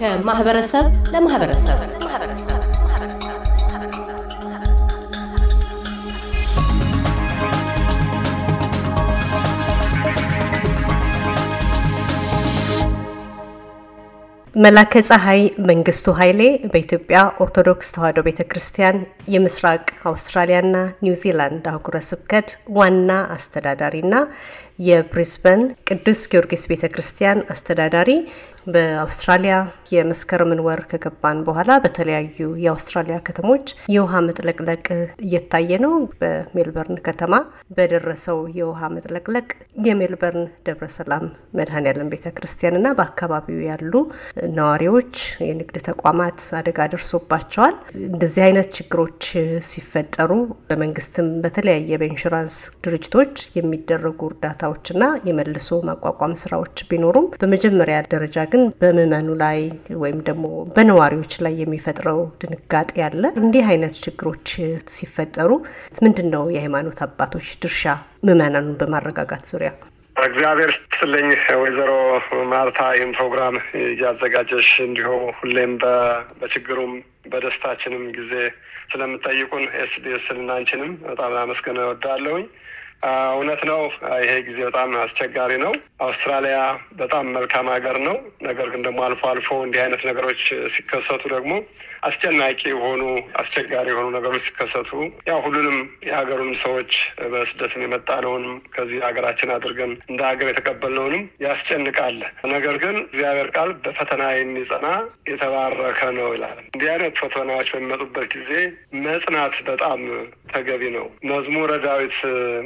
ከማህበረሰብ ለማህበረሰብ። መላከ ፀሐይ መንግስቱ ኃይሌ በኢትዮጵያ ኦርቶዶክስ ተዋሕዶ ቤተ ክርስቲያን የምስራቅ አውስትራሊያና ኒውዚላንድ አህጉረ ስብከት ዋና አስተዳዳሪና የብሪስበን ቅዱስ ጊዮርጊስ ቤተ ክርስቲያን አስተዳዳሪ በአውስትራሊያ የመስከረምን ወር ከገባን በኋላ በተለያዩ የአውስትራሊያ ከተሞች የውሃ መጥለቅለቅ እየታየ ነው። በሜልበርን ከተማ በደረሰው የውሃ መጥለቅለቅ የሜልበርን ደብረ ሰላም መድኃኔዓለም ቤተ ክርስቲያንና በአካባቢው ያሉ ነዋሪዎች፣ የንግድ ተቋማት አደጋ ደርሶባቸዋል። እንደዚህ አይነት ችግሮች ሲፈጠሩ በመንግስትም በተለያየ በኢንሹራንስ ድርጅቶች የሚደረጉ እርዳታዎችና የመልሶ ማቋቋም ስራዎች ቢኖሩም በመጀመሪያ ደረጃ ግን በምዕመኑ ላይ ወይም ደግሞ በነዋሪዎች ላይ የሚፈጥረው ድንጋጤ አለ። እንዲህ አይነት ችግሮች ሲፈጠሩ ምንድን ነው የሃይማኖት አባቶች ድርሻ ምዕመናኑን በማረጋጋት ዙሪያ? እግዚአብሔር ስትልኝ ወይዘሮ ማርታ ይህን ፕሮግራም እያዘጋጀሽ እንዲሁ ሁሌም በችግሩም በደስታችንም ጊዜ ስለምጠይቁን ኤስቢኤስ ልናንችንም በጣም ላመስገን እወዳለሁኝ። እውነት ነው። ይሄ ጊዜ በጣም አስቸጋሪ ነው። አውስትራሊያ በጣም መልካም ሀገር ነው። ነገር ግን ደግሞ አልፎ አልፎ እንዲህ አይነት ነገሮች ሲከሰቱ ደግሞ አስጨናቂ የሆኑ አስቸጋሪ የሆኑ ነገሮች ሲከሰቱ ያው ሁሉንም የሀገሩን ሰዎች በስደትም የመጣነውንም ከዚህ ሀገራችን አድርገን እንደ ሀገር የተቀበልነውንም ያስጨንቃል። ነገር ግን እግዚአብሔር ቃል በፈተና የሚጸና የተባረከ ነው ይላል። እንዲህ አይነት ፈተናዎች በሚመጡበት ጊዜ መጽናት በጣም ተገቢ ነው። መዝሙረ ዳዊት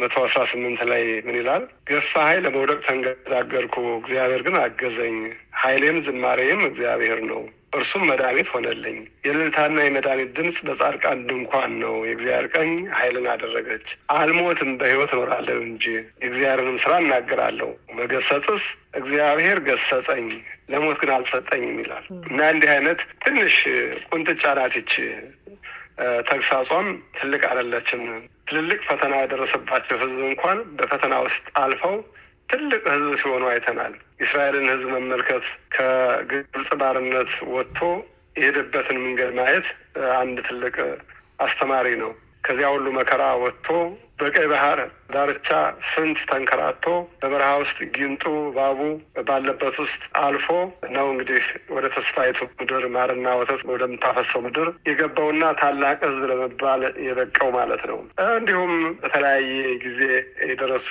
መቶ አስራ ስምንት ላይ ምን ይላል? ገፋኸኝ ለመውደቅ ተንገዳገድኩ፣ እግዚአብሔር ግን አገዘኝ። ኃይሌም ዝማሬም እግዚአብሔር ነው እርሱም መድኃኒት ሆነልኝ። የእልልታና የመድኃኒት ድምፅ በጻድቃን ድንኳን ነው። የእግዚአብሔር ቀኝ ኃይልን አደረገች። አልሞትም በሕይወት እኖራለሁ እንጂ የእግዚአብሔርንም ስራ እናገራለሁ። መገሰጽስ እግዚአብሔር ገሰጸኝ፣ ለሞት ግን አልሰጠኝም ይላል እና እንዲህ አይነት ትንሽ ቁንጥጫ ናት ይች ተግሳጿም ትልቅ አይደለችም። ትልልቅ ፈተና የደረሰባቸው ሕዝብ እንኳን በፈተና ውስጥ አልፈው ትልቅ ሕዝብ ሲሆኑ አይተናል። የእስራኤልን ሕዝብ መመልከት ከግብፅ ባርነት ወጥቶ የሄደበትን መንገድ ማየት አንድ ትልቅ አስተማሪ ነው። ከዚያ ሁሉ መከራ ወጥቶ በቀይ ባህር ዳርቻ ስንት ተንከራቶ በበረሃ ውስጥ ጊንጡ ባቡ ባለበት ውስጥ አልፎ ነው እንግዲህ ወደ ተስፋይቱ ምድር ማርና ወተት ወደምታፈሰው ምድር የገባውና ታላቅ ሕዝብ ለመባል የበቃው ማለት ነው። እንዲሁም በተለያየ ጊዜ የደረሱ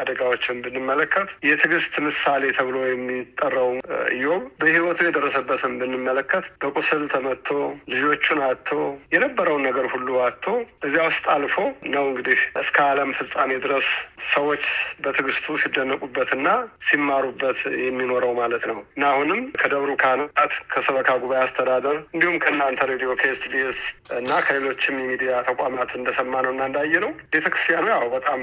አደጋዎችን ብንመለከት የትዕግስት ምሳሌ ተብሎ የሚጠራው ኢዮብ በሕይወቱ የደረሰበትን ብንመለከት በቁስል ተመቶ ልጆቹን አቶ የነበረውን ነገር ሁሉ አቶ እዚያ ውስጥ አልፎ ነው እንግዲህ እስከ ዓለም ፍጻሜ ድረስ ሰዎች በትዕግስቱ ሲደነቁበትና ሲማሩበት የሚኖረው ማለት ነው እና አሁንም ከደብሩ ካህናት ከሰበካ ጉባኤ አስተዳደር እንዲሁም ከእናንተ ሬዲዮ ከኤስቢኤስ እና ከሌሎችም የሚዲያ ተቋማት እንደሰማነው እና እንዳየነው ቤተክርስቲያኑ ያው በጣም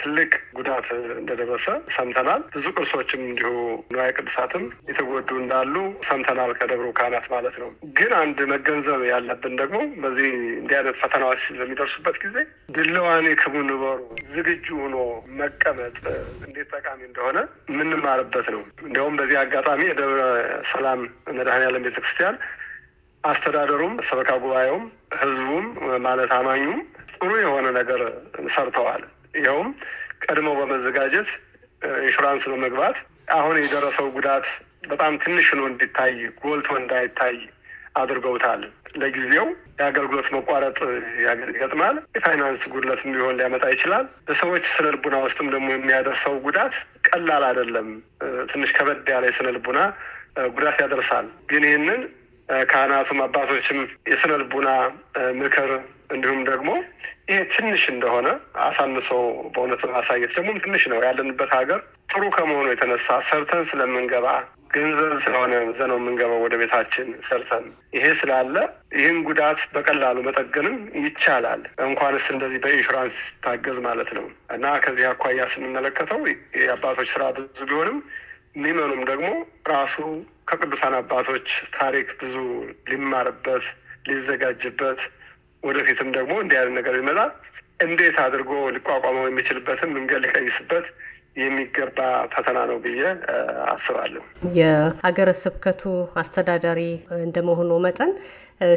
ትልቅ ጉዳት እንደደረሰ ሰምተናል። ብዙ ቅርሶችም እንዲሁ ንዋየ ቅድሳትም የተጎዱ እንዳሉ ሰምተናል ከደብሩ ካህናት ማለት ነው። ግን አንድ መገንዘብ ያለብን ደግሞ በዚህ እንዲህ አይነት ፈተናዎች በሚደርሱበት ጊዜ ድለዋኔ ክቡ ንበሩ ዝግጁ ሆኖ መቀመጥ እንዴት ጠቃሚ እንደሆነ የምንማርበት ነው። እንዲያውም በዚህ አጋጣሚ የደብረ ሰላም መድኃኔዓለም ቤተክርስቲያን አስተዳደሩም፣ ሰበካ ጉባኤውም፣ ህዝቡም ማለት አማኙም ጥሩ የሆነ ነገር ሰርተዋል። ይኸውም ቀድመው በመዘጋጀት ኢንሹራንስ በመግባት አሁን የደረሰው ጉዳት በጣም ትንሽ ነው እንዲታይ ጎልቶ እንዳይታይ አድርገውታል። ለጊዜው የአገልግሎት መቋረጥ ይገጥማል። የፋይናንስ ጉድለትም ቢሆን ሊያመጣ ይችላል። በሰዎች ስነ ልቡና ውስጥም ደግሞ የሚያደርሰው ጉዳት ቀላል አይደለም። ትንሽ ከበድ ያለ የስነ ልቡና ጉዳት ያደርሳል። ግን ይህንን ካህናቱም አባቶችም የስነ ልቡና ምክር እንዲሁም ደግሞ ይሄ ትንሽ እንደሆነ አሳንሶ በእውነት በማሳየት ደግሞ ትንሽ ነው ያለንበት ሀገር ጥሩ ከመሆኑ የተነሳ ሰርተን ስለምንገባ ገንዘብ ስለሆነ ዘነው የምንገባው ወደ ቤታችን ሰርተን ይሄ ስላለ ይህን ጉዳት በቀላሉ መጠገንም ይቻላል። እንኳንስ እንደዚህ በኢንሹራንስ ታገዝ ማለት ነው እና ከዚህ አኳያ ስንመለከተው የአባቶች ስራ ብዙ ቢሆንም የሚመኑም ደግሞ ራሱ ከቅዱሳን አባቶች ታሪክ ብዙ ሊማርበት ሊዘጋጅበት ወደፊትም ደግሞ እንዲህ አይነት ነገር ቢመጣ እንዴት አድርጎ ሊቋቋመው የሚችልበትን መንገድ ሊቀይስበት የሚገባ ፈተና ነው ብዬ አስባለሁ። የሀገረ ስብከቱ አስተዳዳሪ እንደመሆኑ መጠን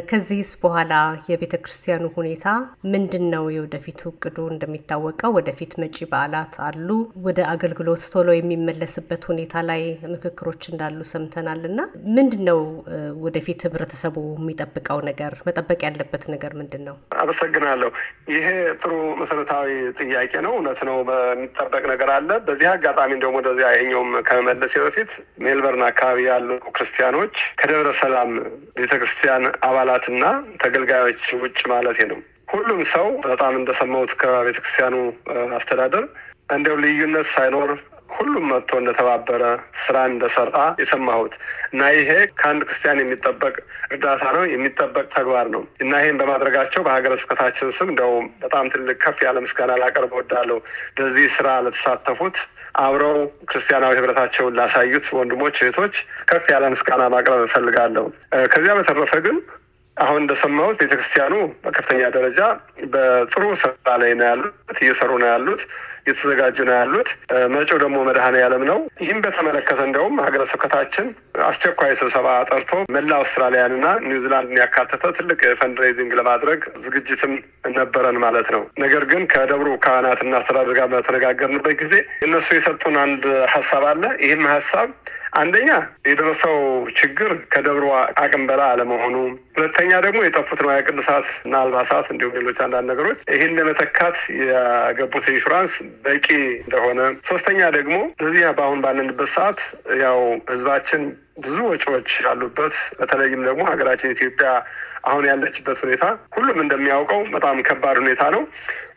ከዚህስ በኋላ የቤተ ክርስቲያኑ ሁኔታ ምንድን ነው? የወደፊቱ እቅዱ እንደሚታወቀው ወደፊት መጪ በዓላት አሉ። ወደ አገልግሎት ቶሎ የሚመለስበት ሁኔታ ላይ ምክክሮች እንዳሉ ሰምተናል እና ምንድን ነው ወደፊት ህብረተሰቡ የሚጠብቀው ነገር መጠበቅ ያለበት ነገር ምንድን ነው? አመሰግናለሁ። ይሄ ጥሩ መሰረታዊ ጥያቄ ነው። እውነት ነው፣ የሚጠበቅ ነገር አለ። በዚህ አጋጣሚ እንደውም ወደዚያ ይኸኛውም ከመመለሴ በፊት ሜልበርን አካባቢ ያሉ ክርስቲያኖች ከደብረ ሰላም ቤተክርስቲያን አባላትና ተገልጋዮች ውጭ ማለት ነው። ሁሉም ሰው በጣም እንደሰማሁት ከቤተ ክርስቲያኑ አስተዳደር እንደው ልዩነት ሳይኖር ሁሉም መጥቶ እንደተባበረ ስራ እንደሰራ የሰማሁት እና ይሄ ከአንድ ክርስቲያን የሚጠበቅ እርዳታ ነው፣ የሚጠበቅ ተግባር ነው እና ይሄን በማድረጋቸው በሀገረ ስብከታችን ስም እንደው በጣም ትልቅ ከፍ ያለ ምስጋና ላቀርብ እወዳለሁ። በዚህ ስራ ለተሳተፉት አብረው ክርስቲያናዊ ህብረታቸውን ላሳዩት ወንድሞች እህቶች ከፍ ያለ ምስጋና ማቅረብ እፈልጋለሁ። ከዚያ በተረፈ ግን አሁን እንደሰማሁት ቤተክርስቲያኑ በከፍተኛ ደረጃ በጥሩ ስራ ላይ ነው ያሉት፣ እየሰሩ ነው ያሉት፣ እየተዘጋጁ ነው ያሉት። መጪው ደግሞ መድኃኔዓለም ነው። ይህም በተመለከተ እንደውም ሀገረ ስብከታችን አስቸኳይ ስብሰባ ጠርቶ መላ አውስትራሊያንና ኒውዚላንድን ያካተተ ትልቅ fundraising ለማድረግ ዝግጅትም ነበረን ማለት ነው። ነገር ግን ከደብሩ ካህናትና አስተዳደር ጋር በተነጋገርንበት ጊዜ እነሱ የሰጡን አንድ ሀሳብ አለ። ይህም ሀሳብ አንደኛ የደረሰው ችግር ከደብሩ አቅም በላይ አለመሆኑ፣ ሁለተኛ ደግሞ የጠፉት ንዋየ ቅድሳት እና አልባሳት እንዲሁም ሌሎች አንዳንድ ነገሮች ይህን ለመተካት የገቡት ኢንሹራንስ በቂ እንደሆነ፣ ሶስተኛ ደግሞ በዚህ በአሁን ባለንበት ሰዓት ያው ህዝባችን ብዙ ወጪዎች ያሉበት በተለይም ደግሞ ሀገራችን ኢትዮጵያ አሁን ያለችበት ሁኔታ ሁሉም እንደሚያውቀው በጣም ከባድ ሁኔታ ነው።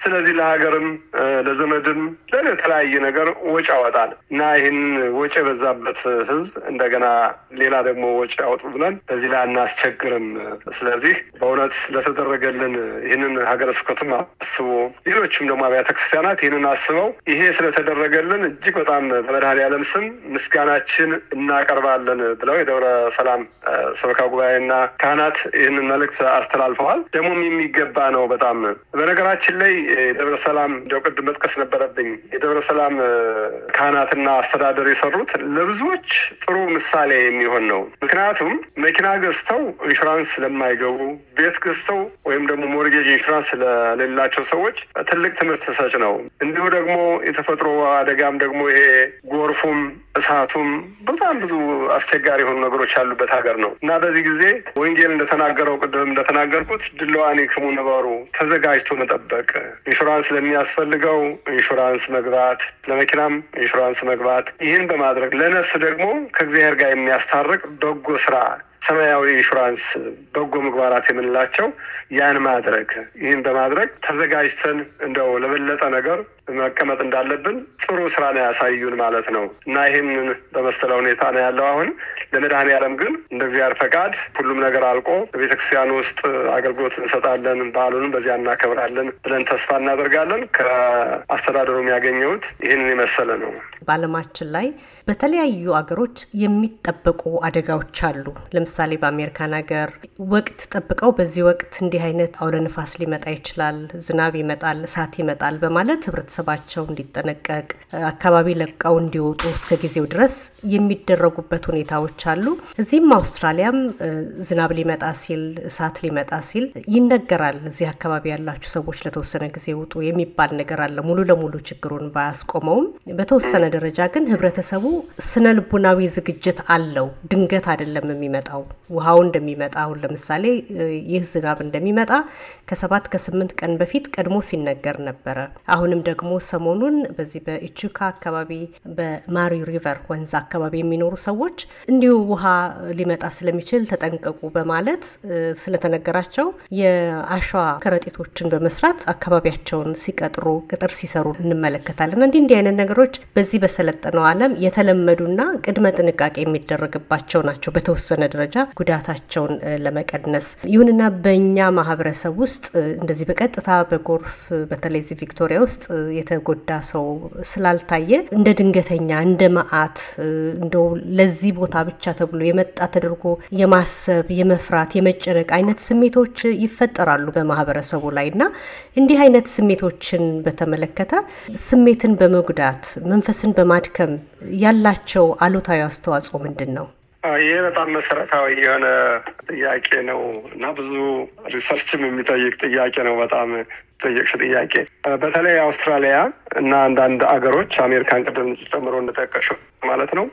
ስለዚህ ለሀገርም ለዘመድም ለተለያየ ነገር ወጪ ያወጣል እና ይህን ወጪ የበዛበት ህዝብ እንደገና ሌላ ደግሞ ወጪ ያወጡ ብለን በዚህ ላይ አናስቸግርም። ስለዚህ በእውነት ለተደረገልን ይህንን ሀገረ ስብከቱም አስቦ ሌሎችም ደግሞ አብያተ ክርስቲያናት ይህንን አስበው ይሄ ስለተደረገልን እጅግ በጣም በመድኃኔዓለም ስም ምስጋናችን እናቀርባለን ብለው የደብረ ሰላም ሰበካ ጉባኤና ካህናት ይህንን መልእክት አስተላልፈዋል። ደግሞም የሚገባ ነው በጣም በነገራችን ላይ የደብረ ሰላም እንደው ቅድም መጥቀስ ነበረብኝ። የደብረ ሰላም ካህናትና አስተዳደር የሰሩት ለብዙዎች ጥሩ ምሳሌ የሚሆን ነው። ምክንያቱም መኪና ገዝተው ኢንሹራንስ ለማይገቡ፣ ቤት ገዝተው ወይም ደግሞ mortgage ኢንሹራንስ ለሌላቸው ሰዎች ትልቅ ትምህርት ሰጭ ነው። እንዲሁ ደግሞ የተፈጥሮ አደጋም ደግሞ ይሄ ጎርፉም እሳቱም በጣም ብዙ አስቸጋሪ የሆኑ ነገሮች ያሉበት ሀገር ነው እና በዚህ ጊዜ ወንጌል እንደተናገረው ቅድም እንደተናገርኩት ድልዋኒክሙ ንበሩ ተዘጋጅቶ መጠበቅ፣ ኢንሹራንስ ለሚያስፈልገው ኢንሹራንስ መግባት፣ ለመኪናም ኢንሹራንስ መግባት፣ ይህን በማድረግ ለነፍስ ደግሞ ከእግዚአብሔር ጋር የሚያስታርቅ በጎ ስራ ሰማያዊ ኢንሹራንስ በጎ ምግባራት የምንላቸው ያን ማድረግ። ይህን በማድረግ ተዘጋጅተን እንደው ለበለጠ ነገር መቀመጥ እንዳለብን ጥሩ ስራ ነው ያሳዩን ማለት ነው እና ይህንን በመሰለ ሁኔታ ነው ያለው። አሁን ለመድኃኔዓለም ግን እንደ እግዚአብሔር ፈቃድ ሁሉም ነገር አልቆ በቤተክርስቲያን ውስጥ አገልግሎት እንሰጣለን፣ በዓሉንም በዚያ እናከብራለን ብለን ተስፋ እናደርጋለን። ከአስተዳደሩም ያገኘሁት ይህንን የመሰለ ነው። በዓለማችን ላይ በተለያዩ አገሮች የሚጠበቁ አደጋዎች አሉ። ለምሳሌ በአሜሪካን ሀገር ወቅት ጠብቀው በዚህ ወቅት እንዲህ አይነት አውለ ንፋስ ሊመጣ ይችላል፣ ዝናብ ይመጣል፣ እሳት ይመጣል በማለት ህብረተሰባቸው እንዲጠነቀቅ አካባቢ ለቀው እንዲወጡ እስከ ጊዜው ድረስ የሚደረጉበት ሁኔታዎች አሉ። እዚህም አውስትራሊያም ዝናብ ሊመጣ ሲል እሳት ሊመጣ ሲል ይነገራል። እዚህ አካባቢ ያላችሁ ሰዎች ለተወሰነ ጊዜ ውጡ የሚባል ነገር አለ። ሙሉ ለሙሉ ችግሩን ባያስቆመውም በተወሰነ ደረጃ ግን ህብረተሰቡ ስነ ልቡናዊ ዝግጅት አለው። ድንገት አይደለም የሚመጣው ውሃው እንደሚመጣ አሁን ለምሳሌ ይህ ዝናብ እንደሚመጣ ከሰባት ከስምንት ቀን በፊት ቀድሞ ሲነገር ነበረ። አሁንም ደግሞ ሰሞኑን በዚህ በኢቹካ አካባቢ በ Murray River ወንዝ አካባቢ የሚኖሩ ሰዎች እንዲሁ ውሃ ሊመጣ ስለሚችል ተጠንቀቁ በማለት ስለተነገራቸው የአሸዋ ከረጢቶችን በመስራት አካባቢያቸውን ሲቀጥሩ ቅጥር ሲሰሩ እንመለከታለን። እንዲህ እንዲህ አይነት ነገሮች በዚህ በሰለጠነው ዓለም የተለመዱና ቅድመ ጥንቃቄ የሚደረግባቸው ናቸው በተወሰነ ደረጃ ጉዳታቸውን ለመቀነስ። ይሁንና በእኛ ማህበረሰብ ውስጥ እንደዚህ በቀጥታ በጎርፍ በተለይ እዚህ ቪክቶሪያ ውስጥ የተጎዳ ሰው ስላልታየ እንደ ድንገተኛ እንደ መዓት እንደው ለዚህ ቦታ ብቻ ተብሎ የመጣ ተደርጎ የማሰብ የመፍራት የመጨነቅ አይነት ስሜቶች ይፈጠራሉ በማህበረሰቡ ላይ እና እንዲህ አይነት ስሜቶችን በተመለከተ ስሜትን በመጉዳት መንፈስን በማድከም ያላቸው አሉታዊ አስተዋጽኦ ምንድን ነው? ይህ በጣም መሰረታዊ የሆነ ጥያቄ ነው እና ብዙ research ም የሚጠይቅ ጥያቄ ነው። በጣም ጠየቅሽ ጥያቄ በተለይ አውስትራሊያ እና አንዳንድ አገሮች አሜሪካን ቅድም ጨምሮ እንደጠቀሽው ማለት ነው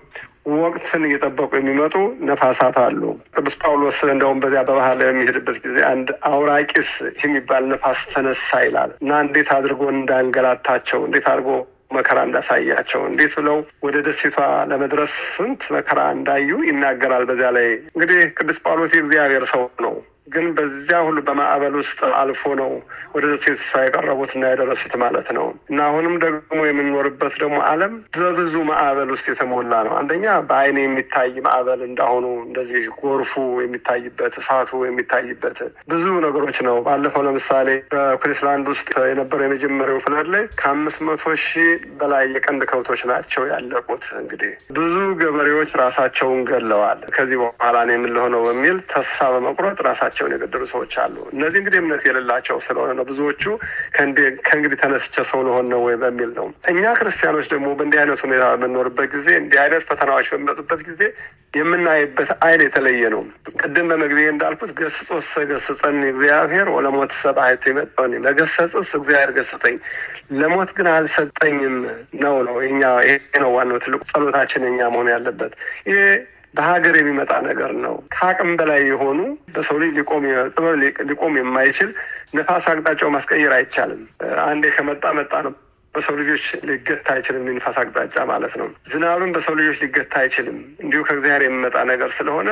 ወቅትን እየጠበቁ የሚመጡ ነፋሳት አሉ። ቅዱስ ጳውሎስ እንደውም በዚያ በባህር የሚሄድበት ጊዜ አንድ አውራቂስ የሚባል ነፋስ ተነሳ ይላል እና እንዴት አድርጎ እንዳንገላታቸው እንዴት አድርጎ መከራ እንዳሳያቸው እንዴት ብለው ወደ ደሴቷ ለመድረስ ስንት መከራ እንዳዩ ይናገራል። በዚያ ላይ እንግዲህ ቅዱስ ጳውሎስ የእግዚአብሔር ሰው ነው። ግን በዚያ ሁሉ በማዕበል ውስጥ አልፎ ነው ወደ ደሴቷ የቀረቡት እና የደረሱት ማለት ነው። እና አሁንም ደግሞ የምንኖርበት ደግሞ ዓለም በብዙ ማዕበል ውስጥ የተሞላ ነው። አንደኛ በዓይን የሚታይ ማዕበል እንዳሁኑ እንደዚህ ጎርፉ የሚታይበት እሳቱ የሚታይበት ብዙ ነገሮች ነው። ባለፈው ለምሳሌ በኩዊንስላንድ ውስጥ የነበረው የመጀመሪያው ፍለድ ላይ ከአምስት መቶ ሺህ በላይ የቀንድ ከብቶች ናቸው ያለቁት። እንግዲህ ብዙ ገበሬዎች ራሳቸውን ገለዋል። ከዚህ በኋላ ነው የምንለሆነው በሚል ተስፋ በመቁረጥ ራሳቸው ራሳቸውን የገደሉ ሰዎች አሉ። እነዚህ እንግዲህ እምነት የሌላቸው ስለሆነ ነው። ብዙዎቹ ከእንግዲህ ተነስቼ ሰው ልሆን ነው ወይ በሚል ነው። እኛ ክርስቲያኖች ደግሞ በእንዲህ አይነት ሁኔታ በምንኖርበት ጊዜ እንዲህ አይነት ፈተናዎች በሚመጡበት ጊዜ የምናይበት አይን የተለየ ነው። ቅድም በመግቢያ እንዳልኩት ገስጾስ ገስጸን እግዚአብሔር ወለሞት ሰብአይቱ ይመጣውን ለገሰጽስ እግዚአብሔር ገሰጠኝ ለሞት ግን አልሰጠኝም ነው ነው ይሄ ነው ዋናው ትልቁ ጸሎታችን እኛ መሆን ያለበት ይሄ በሀገር የሚመጣ ነገር ነው። ከአቅም በላይ የሆኑ በሰው ልጅ ጥበብ ሊቆም የማይችል ነፋስ አቅጣጫው ማስቀየር አይቻልም። አንዴ ከመጣ መጣ ነው። በሰው ልጆች ሊገታ አይችልም። የንፋስ አቅጣጫ ማለት ነው። ዝናብም በሰው ልጆች ሊገታ አይችልም። እንዲሁ ከእግዚአብሔር የሚመጣ ነገር ስለሆነ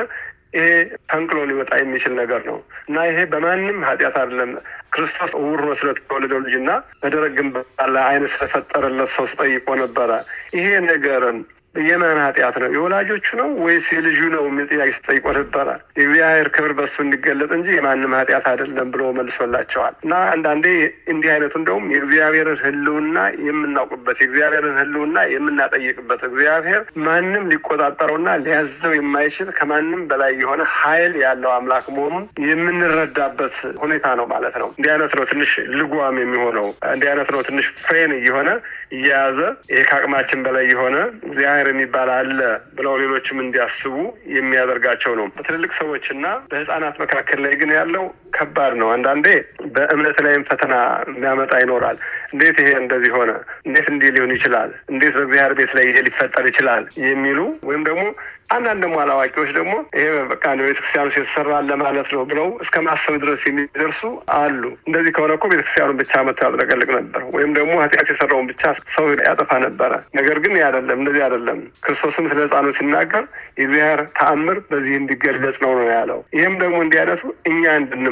ይሄ ፈንቅሎ ሊወጣ የሚችል ነገር ነው እና ይሄ በማንም ኃጢአት አይደለም። ክርስቶስ ዕውር ሆኖ ስለተወለደው ልጅና በደረቅ ግንባር ባለ ዓይን ስለፈጠረለት ሰው ስጠይቆ ነበረ ይሄ ነገርን የማን ኃጢአት ነው? የወላጆቹ ነው ወይስ የልጁ ነው የሚል ጥያቄ ስጠይቆ ነበረ። የእግዚአብሔር ክብር በሱ እንዲገለጥ እንጂ የማንም ኃጢአት አይደለም ብሎ መልሶላቸዋል። እና አንዳንዴ እንዲህ አይነቱ እንደውም የእግዚአብሔርን ሕልውና የምናውቅበት የእግዚአብሔርን ሕልውና የምናጠይቅበት እግዚአብሔር ማንም ሊቆጣጠረውና ሊያዘው የማይችል ከማንም በላይ የሆነ ኃይል ያለው አምላክ መሆኑን የምንረዳበት ሁኔታ ነው ማለት ነው። እንዲህ አይነት ነው ትንሽ ልጓም የሚሆነው። እንዲህ አይነት ነው ትንሽ ፍሬን እየሆነ እየያዘ ይሄ ከአቅማችን በላይ የሆነ እግዚአብሔር የሚባል አለ ብለው ሌሎችም እንዲያስቡ የሚያደርጋቸው ነው። በትልልቅ ሰዎችና በህፃናት መካከል ላይ ግን ያለው ከባድ ነው። አንዳንዴ በእምነት ላይም ፈተና የሚያመጣ ይኖራል። እንዴት ይሄ እንደዚህ ሆነ? እንዴት እንዲህ ሊሆን ይችላል? እንዴት በእግዚአብሔር ቤት ላይ ይሄ ሊፈጠር ይችላል? የሚሉ ወይም ደግሞ አንዳንድ ደግሞ አላዋቂዎች ደግሞ ይሄ በቃ ቤተክርስቲያኑ የተሰራ ለማለት ነው ብለው እስከ ማሰብ ድረስ የሚደርሱ አሉ። እንደዚህ ከሆነ እኮ ቤተክርስቲያኑን ብቻ መጥቶ ያጥለቀልቅ ነበር፣ ወይም ደግሞ ኃጢአት የሰራውን ብቻ ሰው ያጠፋ ነበረ። ነገር ግን አይደለም፣ እንደዚህ አይደለም። ክርስቶስም ስለ ህፃኑ ሲናገር የእግዚአብሔር ተአምር በዚህ እንዲገለጽ ነው ነው ያለው። ይህም ደግሞ እንዲህ እኛ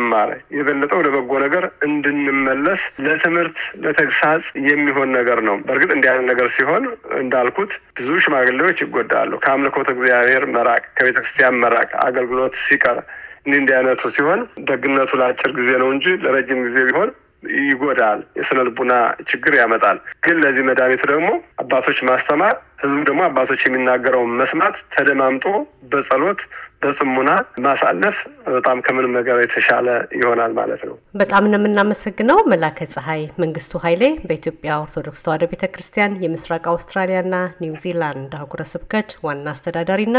እንድንማረ የበለጠ ወደ በጎ ነገር እንድንመለስ ለትምህርት ለተግሳጽ የሚሆን ነገር ነው። በእርግጥ እንዲህ አይነት ነገር ሲሆን እንዳልኩት ብዙ ሽማግሌዎች ይጎዳሉ። ከአምልኮት እግዚአብሔር መራቅ፣ ከቤተ ክርስቲያን መራቅ፣ አገልግሎት ሲቀር እንዲህ እንዲህ አይነቱ ሲሆን ደግነቱ ለአጭር ጊዜ ነው እንጂ ለረጅም ጊዜ ቢሆን ይጎዳል፣ የስነ ልቡና ችግር ያመጣል። ግን ለዚህ መድኃኒቱ ደግሞ አባቶች ማስተማር፣ ህዝቡ ደግሞ አባቶች የሚናገረውን መስማት፣ ተደማምጦ በጸሎት በጽሙና ማሳለፍ በጣም ከምንም ነገር የተሻለ ይሆናል ማለት ነው። በጣም ነው የምናመሰግነው መላከ ፀሐይ መንግስቱ ኃይሌ በኢትዮጵያ ኦርቶዶክስ ተዋሕዶ ቤተ ክርስቲያን የምስራቅ አውስትራሊያና ኒውዚላንድ አህጉረ ስብከት ዋና አስተዳዳሪና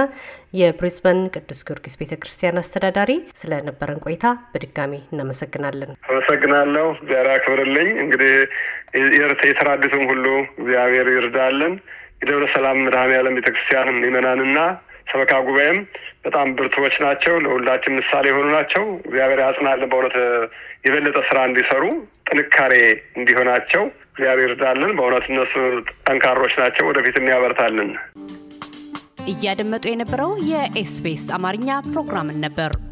የብሪዝበን ቅዱስ ጊዮርጊስ ቤተ ክርስቲያን አስተዳዳሪ ስለነበረን ቆይታ በድጋሚ እናመሰግናለን። አመሰግናለሁ። እግዚአብሔር ያክብርልኝ። እንግዲህ የተራዱትም ሁሉ እግዚአብሔር ይርዳልን። የደብረ ሰላም መድኃኔዓለም ቤተክርስቲያን ምዕመናንና ሰበካ ጉባኤም በጣም ብርቱዎች ናቸው። ለሁላችን ምሳሌ የሆኑ ናቸው። እግዚአብሔር ያጽናልን። በእውነት የበለጠ ስራ እንዲሰሩ ጥንካሬ እንዲሆናቸው እግዚአብሔር ይርዳልን። በእውነት እነሱ ጠንካሮች ናቸው። ወደፊት የሚያበርታልን። እያደመጡ የነበረው የኤስቢኤስ አማርኛ ፕሮግራምን ነበር።